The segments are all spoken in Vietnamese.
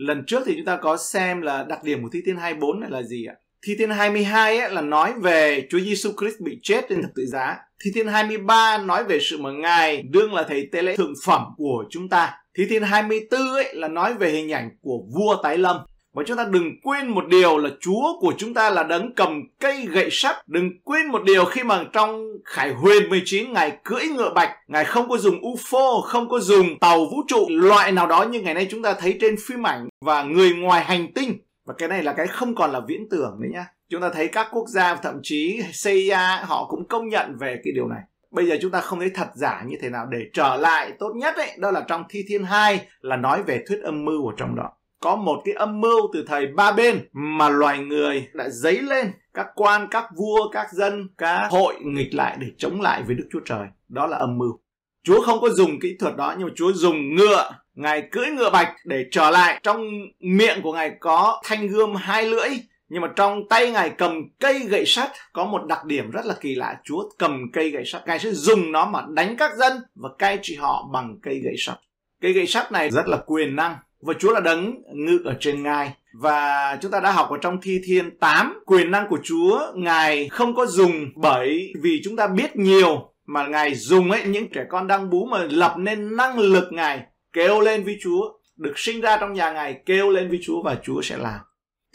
Lần trước thì chúng ta có xem là đặc điểm của Thi Thiên 24 này là gì ạ? Thi Thiên 22 ấy là nói về Chúa Giêsu Christ bị chết trên thập tự giá. Thi Thiên 23 nói về sự mà Ngài đương là thầy tế lễ thượng phẩm của chúng ta. Thi Thiên 24 ấy là nói về hình ảnh của vua tái lâm. Và chúng ta đừng quên một điều là Chúa của chúng ta là đấng cầm cây gậy sắt. Đừng quên một điều khi mà trong Khải Huyền 19 Ngài cưỡi ngựa bạch. Ngài không có dùng UFO, không có dùng tàu vũ trụ loại nào đó như ngày nay chúng ta thấy trên phim ảnh và người ngoài hành tinh. Và cái này là cái không còn là viễn tưởng nữa nhá. Chúng ta thấy các quốc gia thậm chí CIA họ cũng công nhận về cái điều này bây giờ chúng ta không thấy thật giả như thế nào để trở lại tốt nhất ấy đó là trong thi thiên 2 là nói về thuyết âm mưu ở trong đó có một cái âm mưu từ thời ba bên mà loài người đã dấy lên các quan, các vua, các dân, các hội nghịch lại để chống lại với đức chúa trời. Đó là âm mưu. Chúa không có dùng kỹ thuật đó, nhưng mà chúa dùng ngựa. Ngài cưỡi ngựa bạch để trở lại. Trong miệng của ngài có thanh gươm hai lưỡi, nhưng mà trong tay ngài cầm cây gậy sắt. Có một đặc điểm rất là kỳ lạ. Chúa cầm cây gậy sắt. Ngài sẽ dùng nó mà đánh các dân và cai trị họ bằng cây gậy sắt. Cây gậy sắt này rất là quyền năng và Chúa là đấng ngự ở trên ngai. Và chúng ta đã học ở trong Thi Thiên 8, quyền năng của Chúa Ngài không có dùng bởi vì chúng ta biết nhiều mà Ngài dùng ấy những trẻ con đang bú mà lập nên năng lực Ngài kêu lên với Chúa, được sinh ra trong nhà Ngài kêu lên với Chúa và Chúa sẽ làm.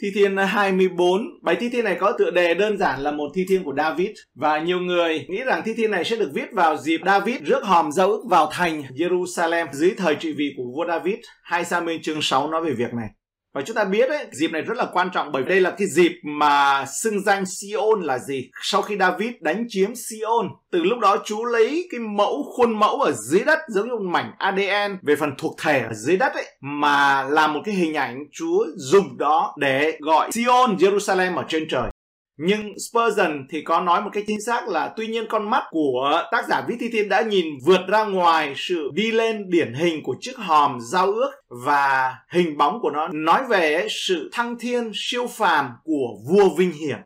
Thi Thiên 24, bài thi thiên này có tựa đề đơn giản là một thi thiên của David và nhiều người nghĩ rằng thi thiên này sẽ được viết vào dịp David rước hòm giao ước vào thành Jerusalem dưới thời trị vì của vua David. Hai Samuel chương 6 nói về việc này. Và chúng ta biết ấy, dịp này rất là quan trọng bởi đây là cái dịp mà xưng danh Sion là gì? Sau khi David đánh chiếm Sion, từ lúc đó Chúa lấy cái mẫu khuôn mẫu ở dưới đất giống như một mảnh ADN về phần thuộc thể ở dưới đất ấy mà làm một cái hình ảnh Chúa dùng đó để gọi Sion Jerusalem ở trên trời. Nhưng Spurgeon thì có nói một cách chính xác là tuy nhiên con mắt của tác giả Viết Thi Thiên đã nhìn vượt ra ngoài sự đi lên điển hình của chiếc hòm giao ước và hình bóng của nó, nói về sự thăng thiên siêu phàm của vua vinh hiển.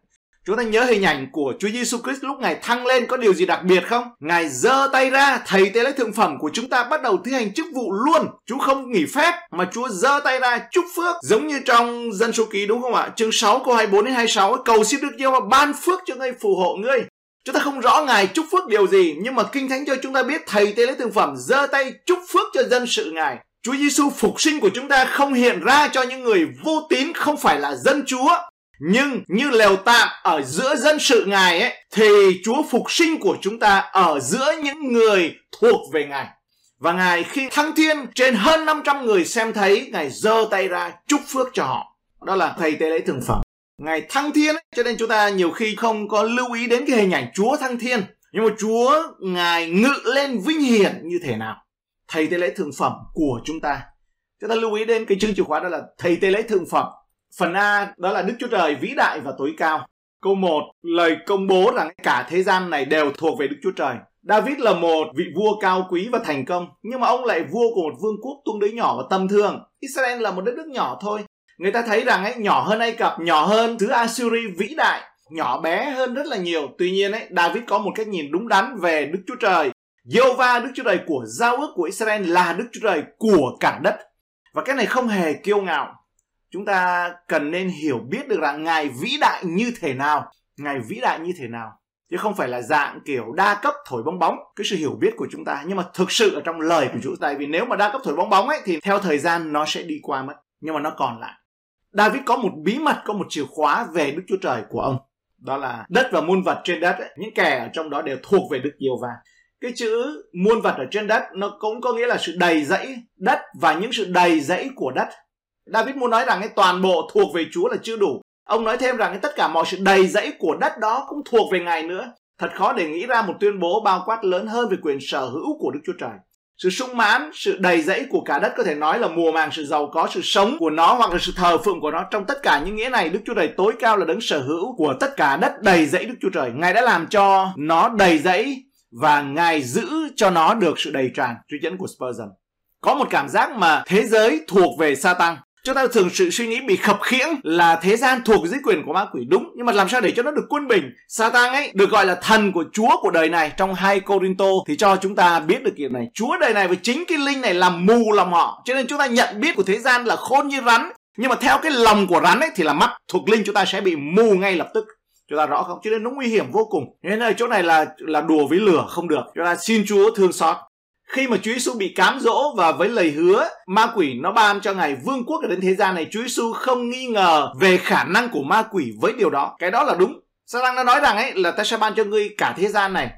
Chúng ta nhớ hình ảnh của Chúa Giêsu Christ lúc Ngài thăng lên có điều gì đặc biệt không? Ngài giơ tay ra, thầy tế lễ thượng phẩm của chúng ta bắt đầu thi hành chức vụ luôn. Chúa không nghỉ phép mà Chúa giơ tay ra chúc phước giống như trong dân số ký đúng không ạ? Chương 6 câu 24 đến 26 cầu xin Đức Giêsu ban phước cho ngươi phù hộ ngươi. Chúng ta không rõ Ngài chúc phước điều gì nhưng mà Kinh Thánh cho chúng ta biết thầy tế lễ thượng phẩm giơ tay chúc phước cho dân sự Ngài. Chúa Giêsu phục sinh của chúng ta không hiện ra cho những người vô tín không phải là dân Chúa nhưng như lều tạm ở giữa dân sự Ngài ấy, thì Chúa phục sinh của chúng ta ở giữa những người thuộc về Ngài. Và Ngài khi thăng thiên trên hơn 500 người xem thấy, Ngài giơ tay ra chúc phước cho họ. Đó là thầy tế lễ thường phẩm. Ngài thăng thiên ấy, cho nên chúng ta nhiều khi không có lưu ý đến cái hình ảnh Chúa thăng thiên. Nhưng mà Chúa Ngài ngự lên vinh hiển như thế nào? Thầy tế lễ thường phẩm của chúng ta. Chúng ta lưu ý đến cái chương chìa khóa đó là thầy tế lễ thường phẩm Phần A đó là Đức Chúa Trời vĩ đại và tối cao. Câu 1, lời công bố rằng cả thế gian này đều thuộc về Đức Chúa Trời. David là một vị vua cao quý và thành công, nhưng mà ông lại vua của một vương quốc tương đối nhỏ và tầm thường. Israel là một đất nước nhỏ thôi. Người ta thấy rằng ấy nhỏ hơn Ai Cập, nhỏ hơn thứ assyri vĩ đại, nhỏ bé hơn rất là nhiều. Tuy nhiên ấy, David có một cách nhìn đúng đắn về Đức Chúa Trời. Jehovah Đức Chúa Trời của giao ước của Israel là Đức Chúa Trời của cả đất. Và cái này không hề kiêu ngạo chúng ta cần nên hiểu biết được rằng ngài vĩ đại như thế nào. Ngài vĩ đại như thế nào. Chứ không phải là dạng kiểu đa cấp thổi bong bóng cái sự hiểu biết của chúng ta. Nhưng mà thực sự ở trong lời của Chúa tại vì nếu mà đa cấp thổi bong bóng ấy thì theo thời gian nó sẽ đi qua mất. Nhưng mà nó còn lại. David có một bí mật có một chìa khóa về Đức Chúa Trời của ông. Đó là đất và muôn vật trên đất ấy, những kẻ ở trong đó đều thuộc về Đức Yêu Va cái chữ muôn vật ở trên đất nó cũng có nghĩa là sự đầy dẫy đất và những sự đầy dẫy của đất. David muốn nói rằng cái toàn bộ thuộc về Chúa là chưa đủ. Ông nói thêm rằng cái tất cả mọi sự đầy dẫy của đất đó cũng thuộc về Ngài nữa. Thật khó để nghĩ ra một tuyên bố bao quát lớn hơn về quyền sở hữu của Đức Chúa Trời. Sự sung mãn, sự đầy dẫy của cả đất có thể nói là mùa màng sự giàu có, sự sống của nó hoặc là sự thờ phượng của nó. Trong tất cả những nghĩa này, Đức Chúa Trời tối cao là đấng sở hữu của tất cả đất đầy dẫy Đức Chúa Trời. Ngài đã làm cho nó đầy dẫy và Ngài giữ cho nó được sự đầy tràn. Truy dẫn của Spurgeon. Có một cảm giác mà thế giới thuộc về Satan Chúng ta thường sự suy nghĩ bị khập khiễng là thế gian thuộc dưới quyền của ma quỷ đúng, nhưng mà làm sao để cho nó được quân bình? Satan ấy được gọi là thần của Chúa của đời này. Trong hai Corinto thì cho chúng ta biết được kiểu này. Chúa đời này với chính cái linh này làm mù lòng họ. Cho nên chúng ta nhận biết của thế gian là khôn như rắn, nhưng mà theo cái lòng của rắn ấy thì là mắt thuộc linh chúng ta sẽ bị mù ngay lập tức. Chúng ta rõ không? Cho nên nó nguy hiểm vô cùng. Nên là chỗ này là là đùa với lửa không được. Chúng ta xin chúa thương xót khi mà Chúa Giêsu bị cám dỗ và với lời hứa ma quỷ nó ban cho ngài vương quốc ở đến thế gian này Chúa Giêsu không nghi ngờ về khả năng của ma quỷ với điều đó cái đó là đúng Satan đã nói rằng ấy là ta sẽ ban cho ngươi cả thế gian này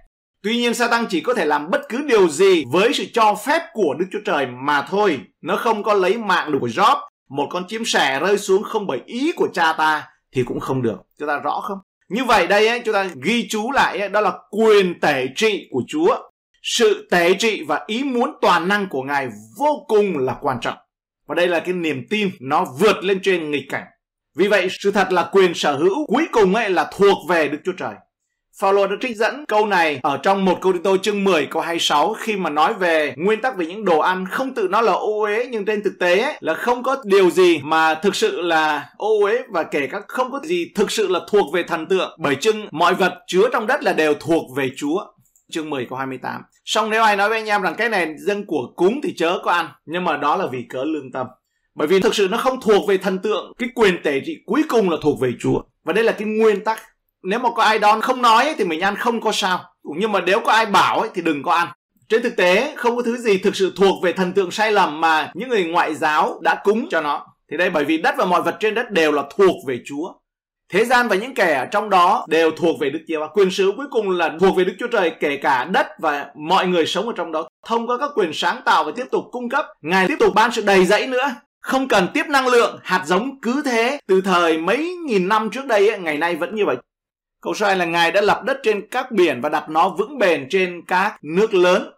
Tuy nhiên Satan chỉ có thể làm bất cứ điều gì với sự cho phép của Đức Chúa Trời mà thôi. Nó không có lấy mạng được của Job. Một con chim sẻ rơi xuống không bởi ý của cha ta thì cũng không được. Chúng ta rõ không? Như vậy đây ấy, chúng ta ghi chú lại ấy, đó là quyền tể trị của Chúa sự tế trị và ý muốn toàn năng của Ngài vô cùng là quan trọng. Và đây là cái niềm tin nó vượt lên trên nghịch cảnh. Vì vậy, sự thật là quyền sở hữu cuối cùng ấy là thuộc về Đức Chúa Trời. Phaolô đã trích dẫn câu này ở trong một câu Tô chương 10 câu 26 khi mà nói về nguyên tắc về những đồ ăn không tự nó là ô uế nhưng trên thực tế ấy, là không có điều gì mà thực sự là ô uế và kể cả không có gì thực sự là thuộc về thần tượng bởi chưng mọi vật chứa trong đất là đều thuộc về Chúa chương 10 câu 28. Xong nếu ai nói với anh em rằng cái này dân của cúng thì chớ có ăn, nhưng mà đó là vì cớ lương tâm. Bởi vì thực sự nó không thuộc về thần tượng, cái quyền tể trị cuối cùng là thuộc về Chúa. Và đây là cái nguyên tắc. Nếu mà có ai đón không nói ấy, thì mình ăn không có sao. Nhưng mà nếu có ai bảo ấy, thì đừng có ăn. Trên thực tế, không có thứ gì thực sự thuộc về thần tượng sai lầm mà những người ngoại giáo đã cúng cho nó. Thì đây bởi vì đất và mọi vật trên đất đều là thuộc về Chúa. Thế gian và những kẻ ở trong đó đều thuộc về Đức Chúa và Quyền sở cuối cùng là thuộc về Đức Chúa Trời kể cả đất và mọi người sống ở trong đó. Thông qua các quyền sáng tạo và tiếp tục cung cấp, Ngài tiếp tục ban sự đầy dẫy nữa. Không cần tiếp năng lượng, hạt giống cứ thế. Từ thời mấy nghìn năm trước đây, ngày nay vẫn như vậy. Câu sai là Ngài đã lập đất trên các biển và đặt nó vững bền trên các nước lớn.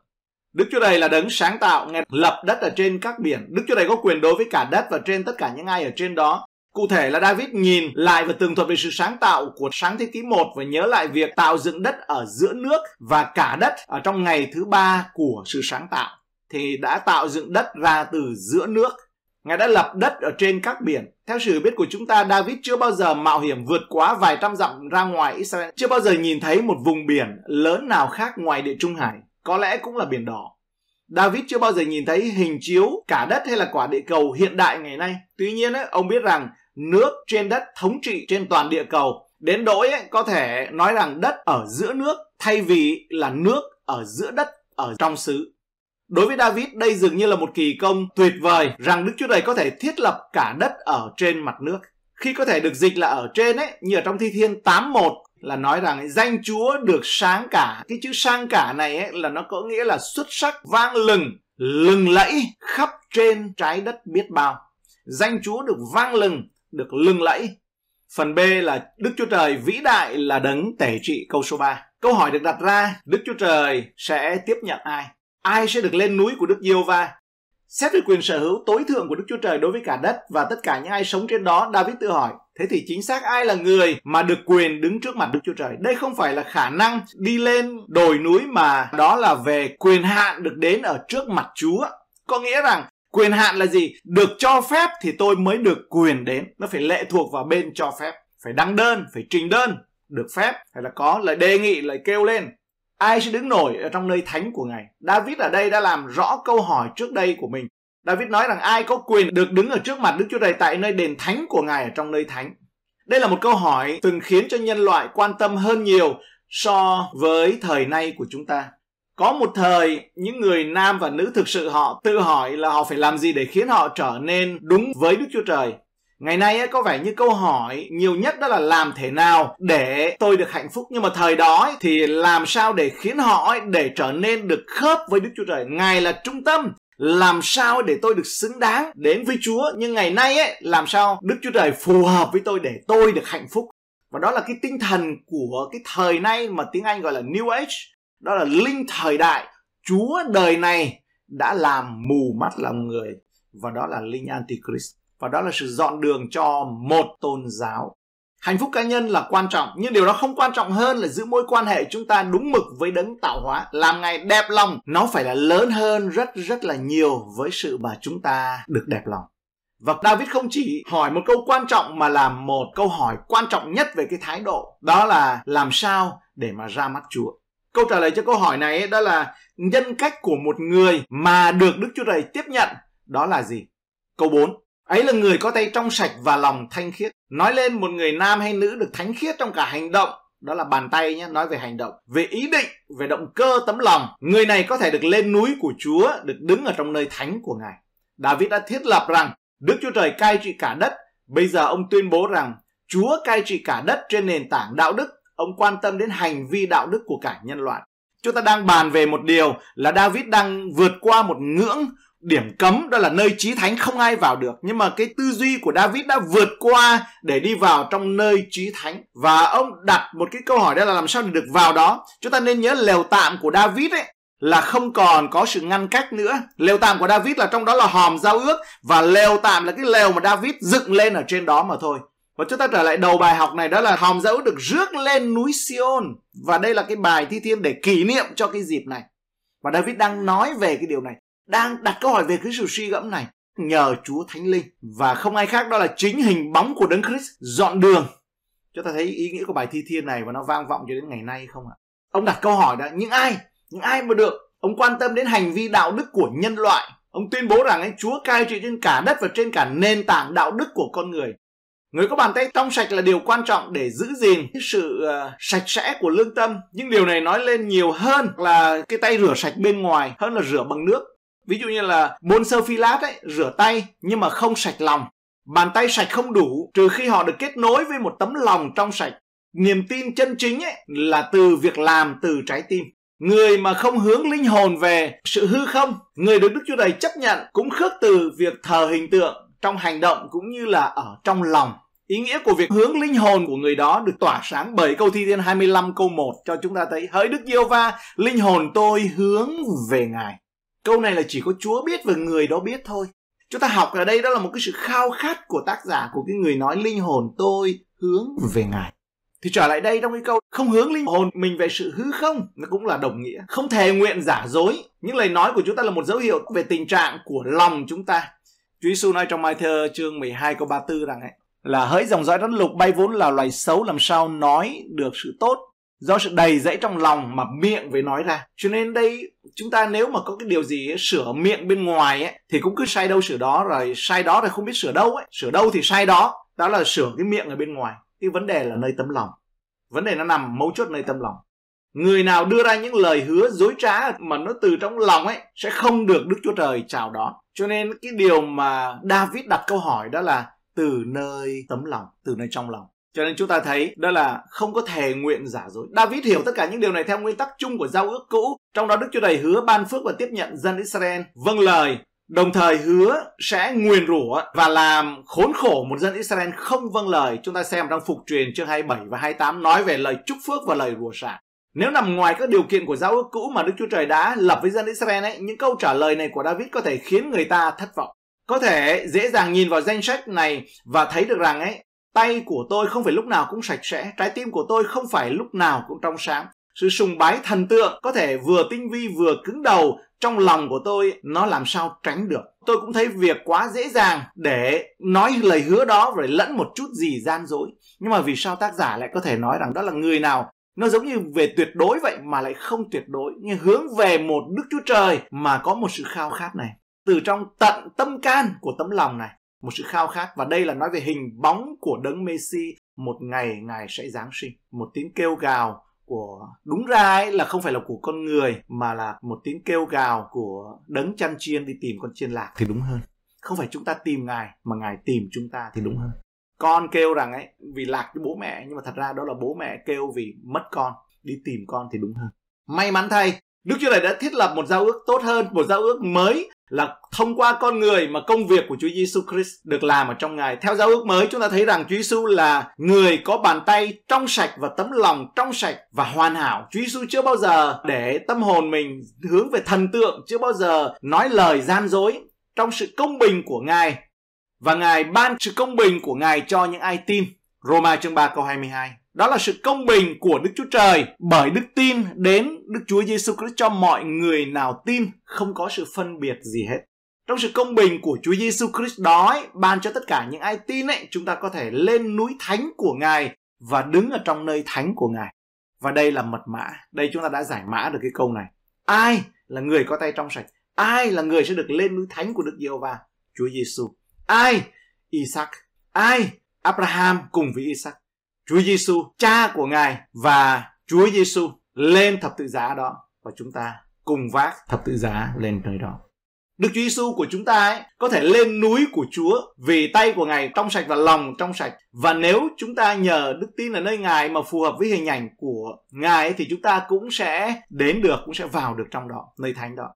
Đức Chúa Trời là đấng sáng tạo, Ngài lập đất ở trên các biển. Đức Chúa Trời có quyền đối với cả đất và trên tất cả những ai ở trên đó. Cụ thể là David nhìn lại và tường thuật về sự sáng tạo của sáng thế ký 1 và nhớ lại việc tạo dựng đất ở giữa nước và cả đất ở trong ngày thứ ba của sự sáng tạo. Thì đã tạo dựng đất ra từ giữa nước. Ngài đã lập đất ở trên các biển. Theo sự biết của chúng ta, David chưa bao giờ mạo hiểm vượt quá vài trăm dặm ra ngoài Israel. Chưa bao giờ nhìn thấy một vùng biển lớn nào khác ngoài địa Trung Hải. Có lẽ cũng là biển đỏ. David chưa bao giờ nhìn thấy hình chiếu cả đất hay là quả địa cầu hiện đại ngày nay. Tuy nhiên, ấy, ông biết rằng nước trên đất thống trị trên toàn địa cầu. Đến nỗi có thể nói rằng đất ở giữa nước thay vì là nước ở giữa đất ở trong xứ. Đối với David, đây dường như là một kỳ công tuyệt vời rằng Đức Chúa Trời có thể thiết lập cả đất ở trên mặt nước. Khi có thể được dịch là ở trên ấy, như ở trong Thi Thiên 8.1 là nói rằng danh Chúa được sáng cả. Cái chữ sang cả này ấy, là nó có nghĩa là xuất sắc, vang lừng, lừng lẫy khắp trên trái đất biết bao. Danh Chúa được vang lừng, được lưng lẫy. Phần B là Đức Chúa Trời vĩ đại là đấng tể trị câu số 3. Câu hỏi được đặt ra, Đức Chúa Trời sẽ tiếp nhận ai? Ai sẽ được lên núi của Đức Diêu Va? Xét về quyền sở hữu tối thượng của Đức Chúa Trời đối với cả đất và tất cả những ai sống trên đó, David tự hỏi, thế thì chính xác ai là người mà được quyền đứng trước mặt Đức Chúa Trời? Đây không phải là khả năng đi lên đồi núi mà đó là về quyền hạn được đến ở trước mặt Chúa. Có nghĩa rằng quyền hạn là gì? Được cho phép thì tôi mới được quyền đến. Nó phải lệ thuộc vào bên cho phép. Phải đăng đơn, phải trình đơn, được phép. Hay là có lời đề nghị lời kêu lên. Ai sẽ đứng nổi ở trong nơi thánh của ngài? David ở đây đã làm rõ câu hỏi trước đây của mình. David nói rằng ai có quyền được đứng ở trước mặt đức chúa trời tại nơi đền thánh của ngài ở trong nơi thánh? Đây là một câu hỏi từng khiến cho nhân loại quan tâm hơn nhiều so với thời nay của chúng ta có một thời những người nam và nữ thực sự họ tự hỏi là họ phải làm gì để khiến họ trở nên đúng với đức chúa trời. Ngày nay ấy, có vẻ như câu hỏi nhiều nhất đó là làm thế nào để tôi được hạnh phúc. Nhưng mà thời đó ấy, thì làm sao để khiến họ ấy, để trở nên được khớp với đức chúa trời? Ngài là trung tâm. Làm sao để tôi được xứng đáng đến với Chúa? Nhưng ngày nay ấy làm sao Đức Chúa Trời phù hợp với tôi để tôi được hạnh phúc? Và đó là cái tinh thần của cái thời nay mà tiếng Anh gọi là New Age đó là linh thời đại. Chúa đời này đã làm mù mắt lòng người. Và đó là linh antichrist. Và đó là sự dọn đường cho một tôn giáo. Hạnh phúc cá nhân là quan trọng. Nhưng điều đó không quan trọng hơn là giữ mối quan hệ chúng ta đúng mực với đấng tạo hóa. Làm ngài đẹp lòng, nó phải là lớn hơn rất rất là nhiều với sự mà chúng ta được đẹp lòng. Và David không chỉ hỏi một câu quan trọng mà là một câu hỏi quan trọng nhất về cái thái độ. Đó là làm sao để mà ra mắt Chúa. Câu trả lời cho câu hỏi này đó là nhân cách của một người mà được Đức Chúa Trời tiếp nhận. Đó là gì? Câu 4. Ấy là người có tay trong sạch và lòng thanh khiết. Nói lên một người nam hay nữ được thánh khiết trong cả hành động, đó là bàn tay nhé, nói về hành động, về ý định, về động cơ tấm lòng. Người này có thể được lên núi của Chúa, được đứng ở trong nơi thánh của Ngài. David đã thiết lập rằng Đức Chúa Trời cai trị cả đất. Bây giờ ông tuyên bố rằng Chúa cai trị cả đất trên nền tảng đạo đức. Ông quan tâm đến hành vi đạo đức của cả nhân loại. Chúng ta đang bàn về một điều là David đang vượt qua một ngưỡng điểm cấm, đó là nơi trí thánh không ai vào được. Nhưng mà cái tư duy của David đã vượt qua để đi vào trong nơi trí thánh. Và ông đặt một cái câu hỏi đó là làm sao để được vào đó? Chúng ta nên nhớ lều tạm của David ấy là không còn có sự ngăn cách nữa. Lều tạm của David là trong đó là hòm giao ước và lều tạm là cái lều mà David dựng lên ở trên đó mà thôi và chúng ta trở lại đầu bài học này đó là hòm dẫu được rước lên núi Sion và đây là cái bài thi thiên để kỷ niệm cho cái dịp này và David đang nói về cái điều này đang đặt câu hỏi về cái sự suy gẫm này nhờ Chúa Thánh Linh và không ai khác đó là chính hình bóng của Đấng Christ dọn đường. Chúng ta thấy ý nghĩa của bài thi thiên này và nó vang vọng cho đến ngày nay không ạ? Ông đặt câu hỏi đó, những ai, những ai mà được ông quan tâm đến hành vi đạo đức của nhân loại. Ông tuyên bố rằng ấy, Chúa cai trị trên cả đất và trên cả nền tảng đạo đức của con người. Người có bàn tay trong sạch là điều quan trọng để giữ gìn cái sự uh, sạch sẽ của lương tâm. Nhưng điều này nói lên nhiều hơn là cái tay rửa sạch bên ngoài hơn là rửa bằng nước. Ví dụ như là môn sơ phi lát ấy, rửa tay nhưng mà không sạch lòng. Bàn tay sạch không đủ trừ khi họ được kết nối với một tấm lòng trong sạch. Niềm tin chân chính ấy là từ việc làm từ trái tim. Người mà không hướng linh hồn về sự hư không, người được Đức Chúa Trời chấp nhận cũng khước từ việc thờ hình tượng trong hành động cũng như là ở trong lòng. Ý nghĩa của việc hướng linh hồn của người đó được tỏa sáng bởi câu thi thiên 25 câu 1 cho chúng ta thấy Hỡi Đức Diêu va linh hồn tôi hướng về Ngài. Câu này là chỉ có Chúa biết và người đó biết thôi. Chúng ta học ở đây đó là một cái sự khao khát của tác giả của cái người nói linh hồn tôi hướng về Ngài. Thì trở lại đây trong cái câu không hướng linh hồn mình về sự hư không nó cũng là đồng nghĩa. Không thề nguyện giả dối. Những lời nói của chúng ta là một dấu hiệu về tình trạng của lòng chúng ta. Chúa Giêsu nói trong Mai thơ chương 12 câu 34 rằng ấy, là hỡi dòng dõi đất lục bay vốn là loài xấu làm sao nói được sự tốt. Do sự đầy dẫy trong lòng mà miệng với nói ra. Cho nên đây chúng ta nếu mà có cái điều gì ấy, sửa miệng bên ngoài ấy, thì cũng cứ sai đâu sửa đó. Rồi sai đó rồi không biết sửa đâu ấy. Sửa đâu thì sai đó. Đó là sửa cái miệng ở bên ngoài. Cái vấn đề là nơi tấm lòng. Vấn đề nó nằm mấu chốt nơi tấm lòng. Người nào đưa ra những lời hứa dối trá mà nó từ trong lòng ấy sẽ không được đức chúa trời chào đón. Cho nên cái điều mà david đặt câu hỏi đó là từ nơi tấm lòng từ nơi trong lòng cho nên chúng ta thấy đó là không có thề nguyện giả dối. David hiểu tất cả những điều này theo nguyên tắc chung của giao ước cũ. Trong đó Đức Chúa Trời hứa ban phước và tiếp nhận dân Israel vâng lời đồng thời hứa sẽ nguyền rủa và làm khốn khổ một dân Israel không vâng lời. Chúng ta xem trong Phục truyền chương 27 và 28 nói về lời chúc phước và lời rủa xả. Nếu nằm ngoài các điều kiện của giao ước cũ mà Đức Chúa Trời đã lập với dân Israel ấy, những câu trả lời này của David có thể khiến người ta thất vọng. Có thể dễ dàng nhìn vào danh sách này và thấy được rằng ấy Tay của tôi không phải lúc nào cũng sạch sẽ, trái tim của tôi không phải lúc nào cũng trong sáng. Sự sùng bái thần tượng có thể vừa tinh vi vừa cứng đầu trong lòng của tôi nó làm sao tránh được. Tôi cũng thấy việc quá dễ dàng để nói lời hứa đó rồi lẫn một chút gì gian dối. Nhưng mà vì sao tác giả lại có thể nói rằng đó là người nào nó giống như về tuyệt đối vậy mà lại không tuyệt đối nhưng hướng về một đức chúa trời mà có một sự khao khát này từ trong tận tâm can của tấm lòng này một sự khao khát. Và đây là nói về hình bóng của đấng Messi một ngày ngài sẽ giáng sinh. Một tiếng kêu gào của đúng ra ấy là không phải là của con người mà là một tiếng kêu gào của đấng chăn chiên đi tìm con chiên lạc. Thì đúng hơn. Không phải chúng ta tìm ngài mà ngài tìm chúng ta. Thì đúng hơn. Con kêu rằng ấy vì lạc với bố mẹ nhưng mà thật ra đó là bố mẹ kêu vì mất con đi tìm con thì đúng hơn. May mắn thay Đức Chúa Trời đã thiết lập một giao ước tốt hơn, một giao ước mới là thông qua con người mà công việc của Chúa Giêsu Christ được làm ở trong Ngài. Theo giao ước mới chúng ta thấy rằng Chúa Giêsu là người có bàn tay trong sạch và tấm lòng trong sạch và hoàn hảo. Chúa Giêsu chưa bao giờ để tâm hồn mình hướng về thần tượng, chưa bao giờ nói lời gian dối trong sự công bình của Ngài. Và Ngài ban sự công bình của Ngài cho những ai tin. Roma chương 3 câu 22. Đó là sự công bình của Đức Chúa Trời bởi đức tin đến Đức Chúa Giêsu Christ cho mọi người nào tin không có sự phân biệt gì hết. Trong sự công bình của Chúa Giêsu Christ đó ấy, ban cho tất cả những ai tin ấy, chúng ta có thể lên núi thánh của Ngài và đứng ở trong nơi thánh của Ngài. Và đây là mật mã. Đây chúng ta đã giải mã được cái câu này. Ai là người có tay trong sạch? Ai là người sẽ được lên núi thánh của Đức Giê-hô-va? Chúa Giêsu. Ai? Isaac. Ai? Abraham cùng với Isaac. Chúa Giêsu, cha của Ngài và Chúa Giêsu lên thập tự giá đó và chúng ta cùng vác thập tự giá lên nơi đó. Đức Chúa Giêsu của chúng ta ấy có thể lên núi của Chúa vì tay của Ngài trong sạch và lòng trong sạch. Và nếu chúng ta nhờ đức tin ở nơi Ngài mà phù hợp với hình ảnh của Ngài ấy, thì chúng ta cũng sẽ đến được, cũng sẽ vào được trong đó, nơi thánh đó.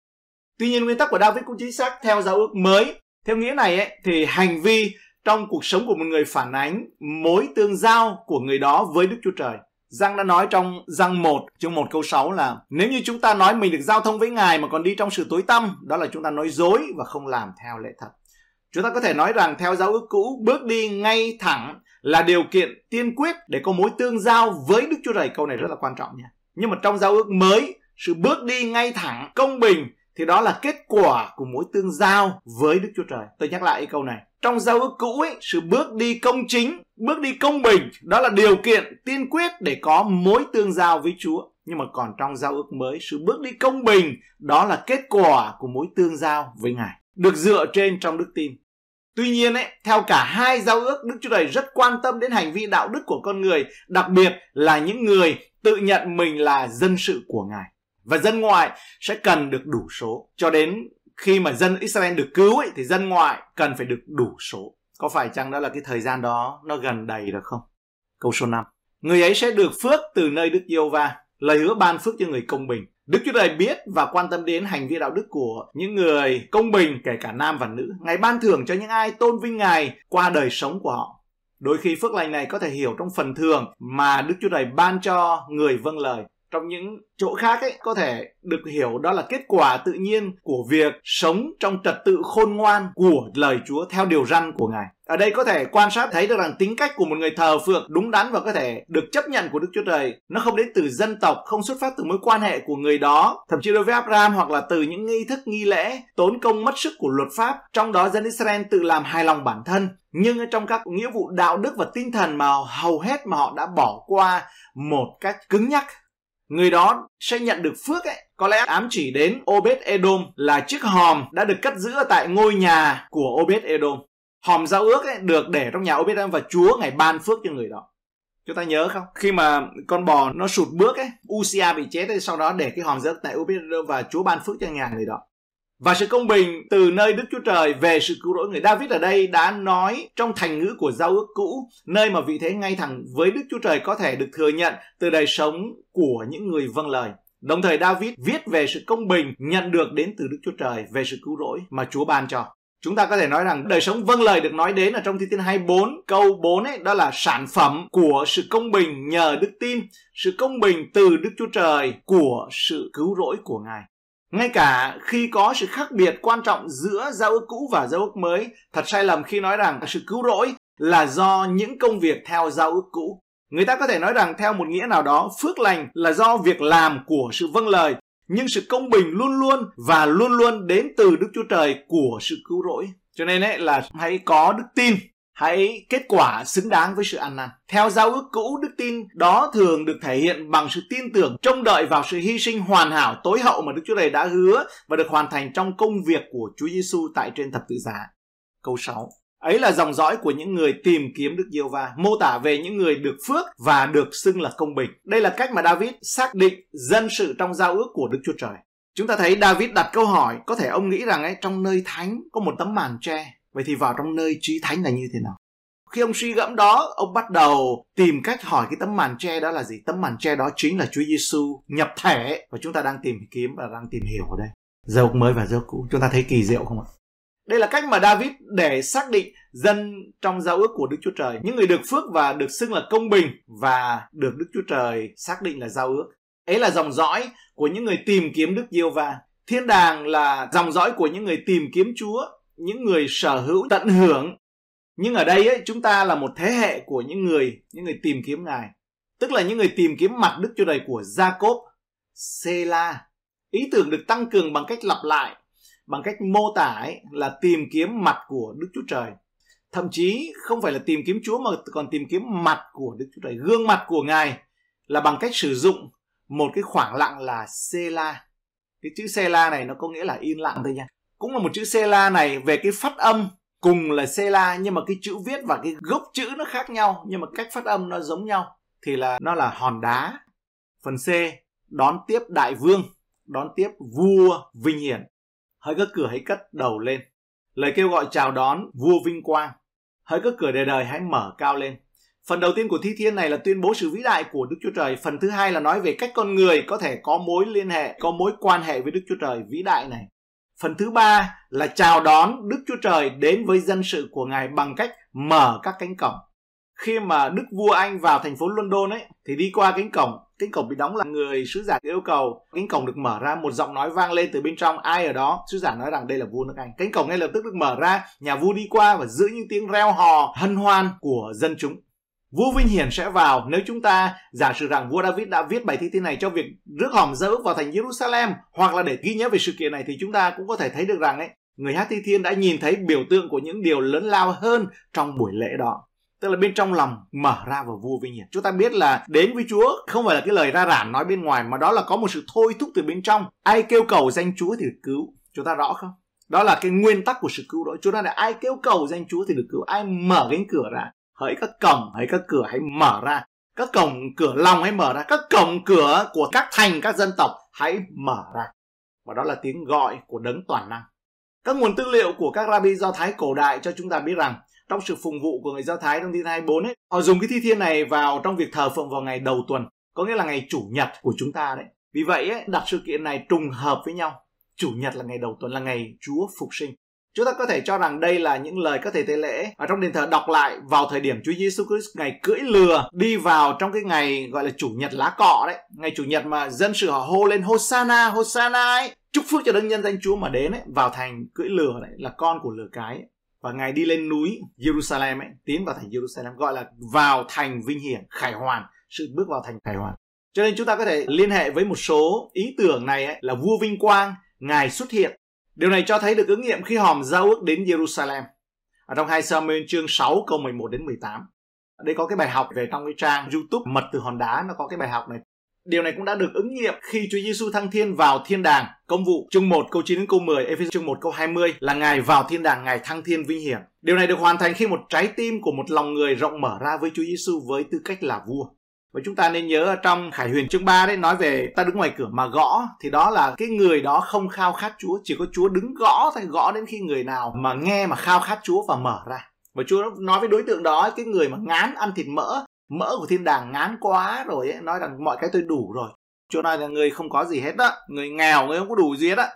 Tuy nhiên nguyên tắc của David cũng chính xác theo giáo ước mới. Theo nghĩa này ấy, thì hành vi trong cuộc sống của một người phản ánh mối tương giao của người đó với Đức Chúa Trời. Giang đã nói trong Giang 1 chương 1 câu 6 là nếu như chúng ta nói mình được giao thông với Ngài mà còn đi trong sự tối tăm, đó là chúng ta nói dối và không làm theo lẽ thật. Chúng ta có thể nói rằng theo giáo ước cũ, bước đi ngay thẳng là điều kiện tiên quyết để có mối tương giao với Đức Chúa Trời. Câu này rất là quan trọng nha. Nhưng mà trong giáo ước mới, sự bước đi ngay thẳng, công bình thì đó là kết quả của mối tương giao với Đức Chúa Trời. Tôi nhắc lại câu này. Trong giao ước cũ ấy, sự bước đi công chính, bước đi công bình, đó là điều kiện tiên quyết để có mối tương giao với Chúa. Nhưng mà còn trong giao ước mới, sự bước đi công bình, đó là kết quả của mối tương giao với Ngài. Được dựa trên trong đức tin. Tuy nhiên ấy, theo cả hai giao ước, Đức Chúa Trời rất quan tâm đến hành vi đạo đức của con người, đặc biệt là những người tự nhận mình là dân sự của Ngài và dân ngoại sẽ cần được đủ số cho đến khi mà dân Israel được cứu ấy, thì dân ngoại cần phải được đủ số. Có phải chăng đó là cái thời gian đó nó gần đầy rồi không? Câu số 5. Người ấy sẽ được phước từ nơi Đức Yêu Va, lời hứa ban phước cho người công bình. Đức Chúa Trời biết và quan tâm đến hành vi đạo đức của những người công bình kể cả nam và nữ. Ngài ban thưởng cho những ai tôn vinh Ngài qua đời sống của họ. Đôi khi phước lành này có thể hiểu trong phần thường mà Đức Chúa Trời ban cho người vâng lời trong những chỗ khác ấy có thể được hiểu đó là kết quả tự nhiên của việc sống trong trật tự khôn ngoan của lời Chúa theo điều răn của Ngài. Ở đây có thể quan sát thấy được rằng tính cách của một người thờ phượng đúng đắn và có thể được chấp nhận của Đức Chúa Trời. Nó không đến từ dân tộc, không xuất phát từ mối quan hệ của người đó, thậm chí đối với Abraham hoặc là từ những nghi thức nghi lễ, tốn công mất sức của luật pháp. Trong đó dân Israel tự làm hài lòng bản thân. Nhưng trong các nghĩa vụ đạo đức và tinh thần mà hầu hết mà họ đã bỏ qua một cách cứng nhắc người đó sẽ nhận được phước ấy có lẽ ám chỉ đến Obed Edom là chiếc hòm đã được cất giữ tại ngôi nhà của Obed Edom. Hòm giao ước ấy được để trong nhà Obed Edom và Chúa ngày ban phước cho người đó. Chúng ta nhớ không? Khi mà con bò nó sụt bước ấy, Usia bị chết ấy, sau đó để cái hòm giao ước tại Obed Edom và Chúa ban phước cho nhà người đó và sự công bình từ nơi Đức Chúa Trời về sự cứu rỗi người David ở đây đã nói trong thành ngữ của giao ước cũ nơi mà vị thế ngay thẳng với Đức Chúa Trời có thể được thừa nhận từ đời sống của những người vâng lời. Đồng thời David viết về sự công bình nhận được đến từ Đức Chúa Trời về sự cứu rỗi mà Chúa ban cho. Chúng ta có thể nói rằng đời sống vâng lời được nói đến ở trong Thi Thiên 24 câu 4 ấy đó là sản phẩm của sự công bình nhờ đức tin, sự công bình từ Đức Chúa Trời của sự cứu rỗi của Ngài. Ngay cả khi có sự khác biệt quan trọng giữa giao ước cũ và giao ước mới, thật sai lầm khi nói rằng sự cứu rỗi là do những công việc theo giao ước cũ. Người ta có thể nói rằng theo một nghĩa nào đó, phước lành là do việc làm của sự vâng lời, nhưng sự công bình luôn luôn và luôn luôn đến từ Đức Chúa Trời của sự cứu rỗi. Cho nên ấy là hãy có đức tin hãy kết quả xứng đáng với sự ăn năn. Theo giao ước cũ, đức tin đó thường được thể hiện bằng sự tin tưởng trông đợi vào sự hy sinh hoàn hảo tối hậu mà Đức Chúa Trời đã hứa và được hoàn thành trong công việc của Chúa Giêsu tại trên thập tự giá. Câu 6. Ấy là dòng dõi của những người tìm kiếm Đức Giêsu va mô tả về những người được phước và được xưng là công bình. Đây là cách mà David xác định dân sự trong giao ước của Đức Chúa Trời. Chúng ta thấy David đặt câu hỏi, có thể ông nghĩ rằng ấy trong nơi thánh có một tấm màn tre Vậy thì vào trong nơi trí thánh là như thế nào? Khi ông suy gẫm đó, ông bắt đầu tìm cách hỏi cái tấm màn tre đó là gì? Tấm màn tre đó chính là Chúa Giêsu nhập thể và chúng ta đang tìm kiếm và đang tìm hiểu ở đây. dấu mới và dấu cũ, chúng ta thấy kỳ diệu không ạ? Đây là cách mà David để xác định dân trong giao ước của Đức Chúa Trời. Những người được phước và được xưng là công bình và được Đức Chúa Trời xác định là giao ước. Ấy là dòng dõi của những người tìm kiếm Đức Diêu Va. Thiên đàng là dòng dõi của những người tìm kiếm Chúa những người sở hữu tận hưởng nhưng ở đây ấy, chúng ta là một thế hệ của những người những người tìm kiếm ngài tức là những người tìm kiếm mặt đức chúa trời của jacob sela ý tưởng được tăng cường bằng cách lặp lại bằng cách mô tả ấy, là tìm kiếm mặt của Đức Chúa Trời. Thậm chí không phải là tìm kiếm Chúa mà còn tìm kiếm mặt của Đức Chúa Trời, gương mặt của Ngài là bằng cách sử dụng một cái khoảng lặng là Sela. Cái chữ Sela này nó có nghĩa là yên lặng thôi nha. Cũng là một chữ Sela này về cái phát âm cùng là Sela nhưng mà cái chữ viết và cái gốc chữ nó khác nhau nhưng mà cách phát âm nó giống nhau thì là nó là hòn đá. Phần C đón tiếp đại vương, đón tiếp vua vinh hiển. Hỡi các cửa hãy cất đầu lên. Lời kêu gọi chào đón vua vinh quang. Hỡi các cửa đời đời hãy mở cao lên. Phần đầu tiên của thi thiên này là tuyên bố sự vĩ đại của Đức Chúa Trời. Phần thứ hai là nói về cách con người có thể có mối liên hệ, có mối quan hệ với Đức Chúa Trời vĩ đại này. Phần thứ ba là chào đón Đức Chúa Trời đến với dân sự của Ngài bằng cách mở các cánh cổng. Khi mà Đức vua Anh vào thành phố London ấy thì đi qua cánh cổng, cánh cổng bị đóng là người sứ giả yêu cầu cánh cổng được mở ra, một giọng nói vang lên từ bên trong ai ở đó, sứ giả nói rằng đây là vua nước Anh. Cánh cổng ngay lập tức được mở ra, nhà vua đi qua và giữ những tiếng reo hò hân hoan của dân chúng. Vua Vinh Hiển sẽ vào nếu chúng ta giả sử rằng vua David đã viết bài thi thiên này cho việc rước hòm dỡ vào thành Jerusalem hoặc là để ghi nhớ về sự kiện này thì chúng ta cũng có thể thấy được rằng ấy, người hát thi thiên đã nhìn thấy biểu tượng của những điều lớn lao hơn trong buổi lễ đó. Tức là bên trong lòng mở ra vào vua Vinh Hiển. Chúng ta biết là đến với Chúa không phải là cái lời ra rản nói bên ngoài mà đó là có một sự thôi thúc từ bên trong. Ai kêu cầu danh Chúa thì được cứu. Chúng ta rõ không? Đó là cái nguyên tắc của sự cứu độ. Chúng ta là ai kêu cầu danh Chúa thì được cứu. Ai mở cánh cửa ra hỡi các cổng hỡi các cửa hãy mở ra. Các cổng cửa lòng hãy mở ra. Các cổng cửa của các thành các dân tộc hãy mở ra. Và đó là tiếng gọi của đấng toàn năng. Các nguồn tư liệu của các rabbi do thái cổ đại cho chúng ta biết rằng trong sự phụng vụ của người do thái trong thiên 24 ấy họ dùng cái thi thiên này vào trong việc thờ phượng vào ngày đầu tuần có nghĩa là ngày chủ nhật của chúng ta đấy. Vì vậy ấy, đặt sự kiện này trùng hợp với nhau. Chủ nhật là ngày đầu tuần là ngày chúa phục sinh. Chúng ta có thể cho rằng đây là những lời các thầy tế lễ ở trong đền thờ đọc lại vào thời điểm Chúa Giêsu Christ ngày cưỡi lừa đi vào trong cái ngày gọi là chủ nhật lá cọ đấy, ngày chủ nhật mà dân sự họ hô lên Hosanna, Hosanna ấy, chúc phước cho đấng nhân danh Chúa mà đến ấy, vào thành cưỡi lừa đấy là con của lừa cái ấy. và ngài đi lên núi Jerusalem ấy, tiến vào thành Jerusalem gọi là vào thành vinh hiển, khải hoàn, sự bước vào thành khải hoàn. Cho nên chúng ta có thể liên hệ với một số ý tưởng này ấy, là vua vinh quang, ngài xuất hiện Điều này cho thấy được ứng nghiệm khi hòm giao ước đến Jerusalem. Ở trong 2 Samuel chương 6 câu 11 đến 18. Ở đây có cái bài học về trong cái trang YouTube Mật từ hòn đá nó có cái bài học này. Điều này cũng đã được ứng nghiệm khi Chúa Giêsu thăng thiên vào thiên đàng. Công vụ chương 1 câu 9 đến câu 10, Ephesos chương 1 câu 20 là Ngài vào thiên đàng, Ngài thăng thiên vinh hiển. Điều này được hoàn thành khi một trái tim của một lòng người rộng mở ra với Chúa Giêsu với tư cách là vua. Và chúng ta nên nhớ trong Khải Huyền chương 3 đấy nói về ta đứng ngoài cửa mà gõ thì đó là cái người đó không khao khát Chúa, chỉ có Chúa đứng gõ thôi, gõ đến khi người nào mà nghe mà khao khát Chúa và mở ra. Và Chúa nói với đối tượng đó cái người mà ngán ăn thịt mỡ, mỡ của thiên đàng ngán quá rồi ấy, nói rằng mọi cái tôi đủ rồi. Chúa nói là người không có gì hết đó, người nghèo, người không có đủ gì hết á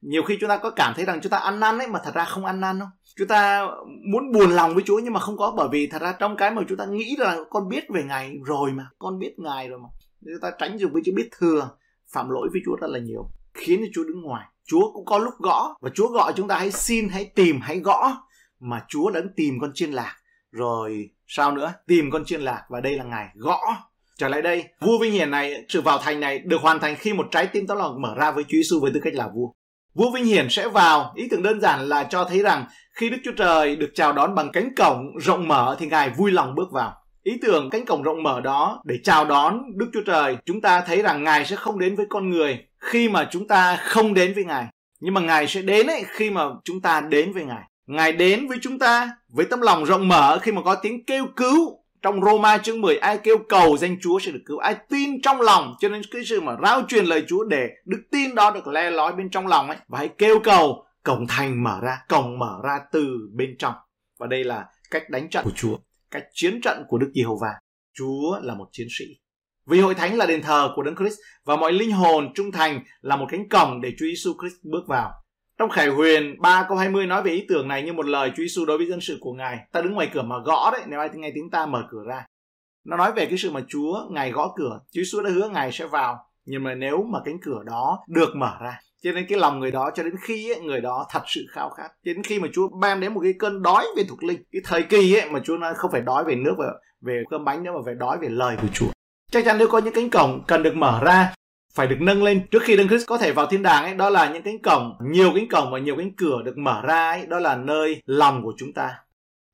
nhiều khi chúng ta có cảm thấy rằng chúng ta ăn năn ấy mà thật ra không ăn năn đâu, chúng ta muốn buồn lòng với Chúa nhưng mà không có bởi vì thật ra trong cái mà chúng ta nghĩ là con biết về ngài rồi mà con biết ngài rồi mà. Chúng ta tránh dùng với chữ biết thừa phạm lỗi với Chúa rất là nhiều khiến cho Chúa đứng ngoài. Chúa cũng có lúc gõ và Chúa gọi chúng ta hãy xin hãy tìm hãy gõ mà Chúa đã tìm con chiên lạc. Rồi sao nữa? Tìm con chiên lạc và đây là ngài gõ. Trở lại đây vua vinh hiển này sự vào thành này được hoàn thành khi một trái tim tấm lòng mở ra với Chúa Giêsu với tư cách là vua. Vua Vinh Hiển sẽ vào, ý tưởng đơn giản là cho thấy rằng khi Đức Chúa Trời được chào đón bằng cánh cổng rộng mở thì Ngài vui lòng bước vào. Ý tưởng cánh cổng rộng mở đó để chào đón Đức Chúa Trời, chúng ta thấy rằng Ngài sẽ không đến với con người khi mà chúng ta không đến với Ngài. Nhưng mà Ngài sẽ đến ấy khi mà chúng ta đến với Ngài. Ngài đến với chúng ta với tấm lòng rộng mở khi mà có tiếng kêu cứu trong Roma chương 10 ai kêu cầu danh Chúa sẽ được cứu? Ai tin trong lòng? Cho nên cái sự mà rao truyền lời Chúa để đức tin đó được le lói bên trong lòng ấy và hãy kêu cầu cổng thành mở ra cổng mở ra từ bên trong. Và đây là cách đánh trận của Chúa. Cách chiến trận của Đức Giê-hô-va. Chúa là một chiến sĩ. Vì hội thánh là đền thờ của Đấng Christ và mọi linh hồn trung thành là một cánh cổng để Chúa Giêsu Christ bước vào trong Khải Huyền 3 câu 20 nói về ý tưởng này như một lời Chúa Giêsu đối với dân sự của Ngài. Ta đứng ngoài cửa mà gõ đấy, nếu ai nghe tiếng ta mở cửa ra. Nó nói về cái sự mà Chúa Ngài gõ cửa. Chúa Giêsu đã hứa Ngài sẽ vào. Nhưng mà nếu mà cánh cửa đó được mở ra cho nên cái lòng người đó cho đến khi ấy, người đó thật sự khao khát cho đến khi mà Chúa ban đến một cái cơn đói về thuộc linh cái thời kỳ ấy mà Chúa nói không phải đói về nước và về cơm bánh nữa mà phải đói về lời của Chúa chắc chắn nếu có những cánh cổng cần được mở ra phải được nâng lên. Trước khi Đấng Christ có thể vào thiên đàng ấy đó là những cánh cổng nhiều cánh cổng và nhiều cánh cửa được mở ra ấy đó là nơi lòng của chúng ta.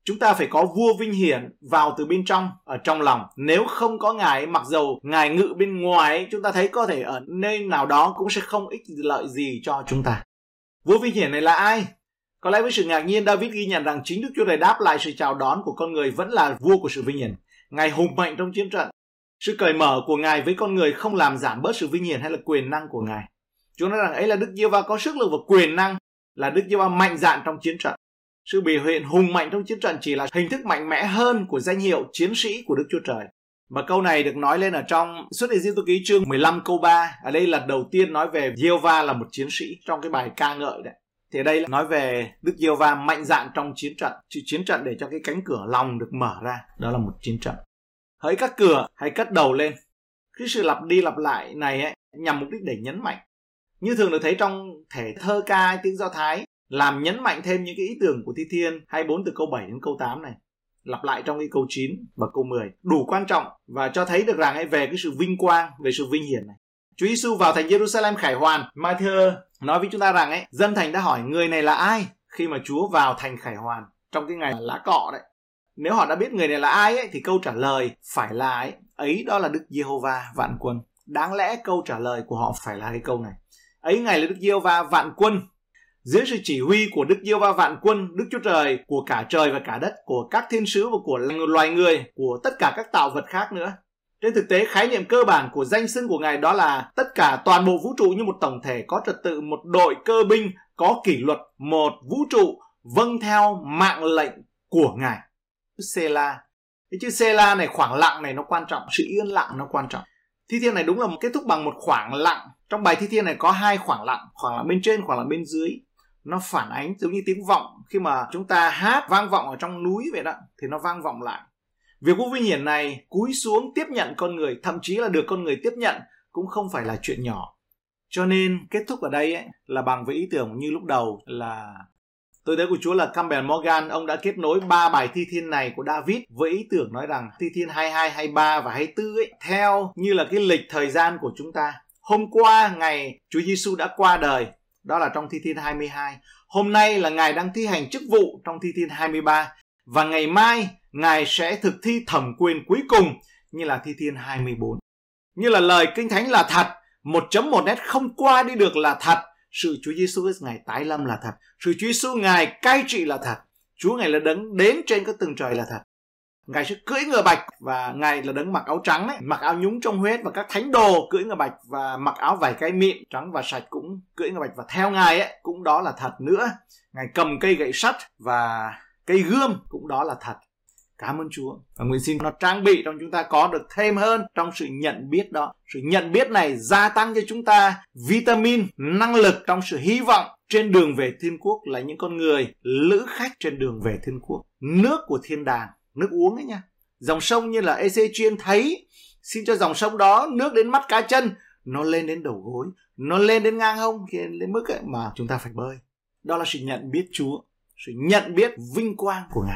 Chúng ta phải có vua vinh hiển vào từ bên trong ở trong lòng. Nếu không có ngài mặc dầu ngài ngự bên ngoài ấy, chúng ta thấy có thể ở nơi nào đó cũng sẽ không ích lợi gì cho chúng ta. Vua vinh hiển này là ai? Có lẽ với sự ngạc nhiên David ghi nhận rằng chính Đức Chúa Trời đáp lại sự chào đón của con người vẫn là vua của sự vinh hiển. Ngài hùng mạnh trong chiến trận sự cởi mở của ngài với con người không làm giảm bớt sự vinh hiển hay là quyền năng của ngài Chúa nói rằng, ấy là Đức Giê va có sức lực và quyền năng, là Đức Giê va mạnh dạn trong chiến trận sự biểu hiện hùng mạnh trong chiến trận chỉ là hình thức mạnh mẽ hơn của danh hiệu chiến sĩ của Đức Chúa Trời. Và câu này được nói lên ở trong Xuất Ai tôi ký chương 15 câu 3. Ở đây là đầu tiên nói về Giê-va là một chiến sĩ trong cái bài ca ngợi đấy. Thì ở đây là nói về Đức Giê-va mạnh dạn trong chiến trận. Chữ chiến trận để cho cái cánh cửa lòng được mở ra. Đó là một chiến trận. Hỡi các cửa, hãy cất đầu lên. Cái sự lặp đi lặp lại này ấy, nhằm mục đích để nhấn mạnh. Như thường được thấy trong thể thơ ca tiếng Do Thái làm nhấn mạnh thêm những cái ý tưởng của Thi Thiên 24 từ câu 7 đến câu 8 này lặp lại trong cái câu 9 và câu 10 đủ quan trọng và cho thấy được rằng ấy về cái sự vinh quang về sự vinh hiển này Chúa Giêsu vào thành Jerusalem khải hoàn Matthew nói với chúng ta rằng ấy dân thành đã hỏi người này là ai khi mà Chúa vào thành khải hoàn trong cái ngày lá cọ đấy nếu họ đã biết người này là ai ấy thì câu trả lời phải là ấy ấy đó là Đức Giê-hô-va vạn quân đáng lẽ câu trả lời của họ phải là cái câu này ấy ngài là Đức Giê-hô-va vạn quân dưới sự chỉ huy của Đức Giê-hô-va vạn quân, Đức Chúa Trời của cả trời và cả đất, của các thiên sứ và của loài người, của tất cả các tạo vật khác nữa. Trên thực tế, khái niệm cơ bản của danh xưng của Ngài đó là tất cả toàn bộ vũ trụ như một tổng thể có trật tự, một đội cơ binh có kỷ luật, một vũ trụ vâng theo mạng lệnh của Ngài. Sela. Cái chữ Sela này khoảng lặng này nó quan trọng, sự yên lặng nó quan trọng. Thi thiên này đúng là một kết thúc bằng một khoảng lặng. Trong bài thi thiên này có hai khoảng lặng, khoảng lặng bên trên, khoảng lặng bên dưới nó phản ánh giống như tiếng vọng khi mà chúng ta hát vang vọng ở trong núi vậy đó thì nó vang vọng lại việc vũ vinh hiển này cúi xuống tiếp nhận con người thậm chí là được con người tiếp nhận cũng không phải là chuyện nhỏ cho nên kết thúc ở đây ấy, là bằng với ý tưởng như lúc đầu là Tôi thấy của Chúa là Campbell Morgan, ông đã kết nối ba bài thi thiên này của David với ý tưởng nói rằng thi thiên 22, 23 và 24 ấy, theo như là cái lịch thời gian của chúng ta. Hôm qua ngày Chúa Giêsu đã qua đời đó là trong Thi Thiên 22. Hôm nay là Ngài đang thi hành chức vụ trong Thi Thiên 23 và ngày mai Ngài sẽ thực thi thẩm quyền cuối cùng như là Thi Thiên 24. Như là lời Kinh Thánh là thật, một chấm một nét không qua đi được là thật. Sự Chúa Giêsu Ngài tái lâm là thật. Sự Chúa Giêsu Ngài cai trị là thật. Chúa Ngài là đấng đến trên các tầng trời là thật. Ngài sẽ cưỡi ngựa bạch và Ngài là đấng mặc áo trắng ấy, mặc áo nhúng trong huyết và các thánh đồ cưỡi ngựa bạch và mặc áo vải cái mịn trắng và sạch cũng cưỡi ngựa bạch và theo Ngài ấy cũng đó là thật nữa. Ngài cầm cây gậy sắt và cây gươm cũng đó là thật. Cảm ơn Chúa. Và nguyện xin nó trang bị trong chúng ta có được thêm hơn trong sự nhận biết đó. Sự nhận biết này gia tăng cho chúng ta vitamin, năng lực trong sự hy vọng trên đường về thiên quốc là những con người lữ khách trên đường về thiên quốc. Nước của thiên đàng nước uống ấy nha dòng sông như là EC chuyên thấy xin cho dòng sông đó nước đến mắt cá chân nó lên đến đầu gối nó lên đến ngang hông khi đến mức ấy mà chúng ta phải bơi đó là sự nhận biết chúa sự nhận biết vinh quang của ngài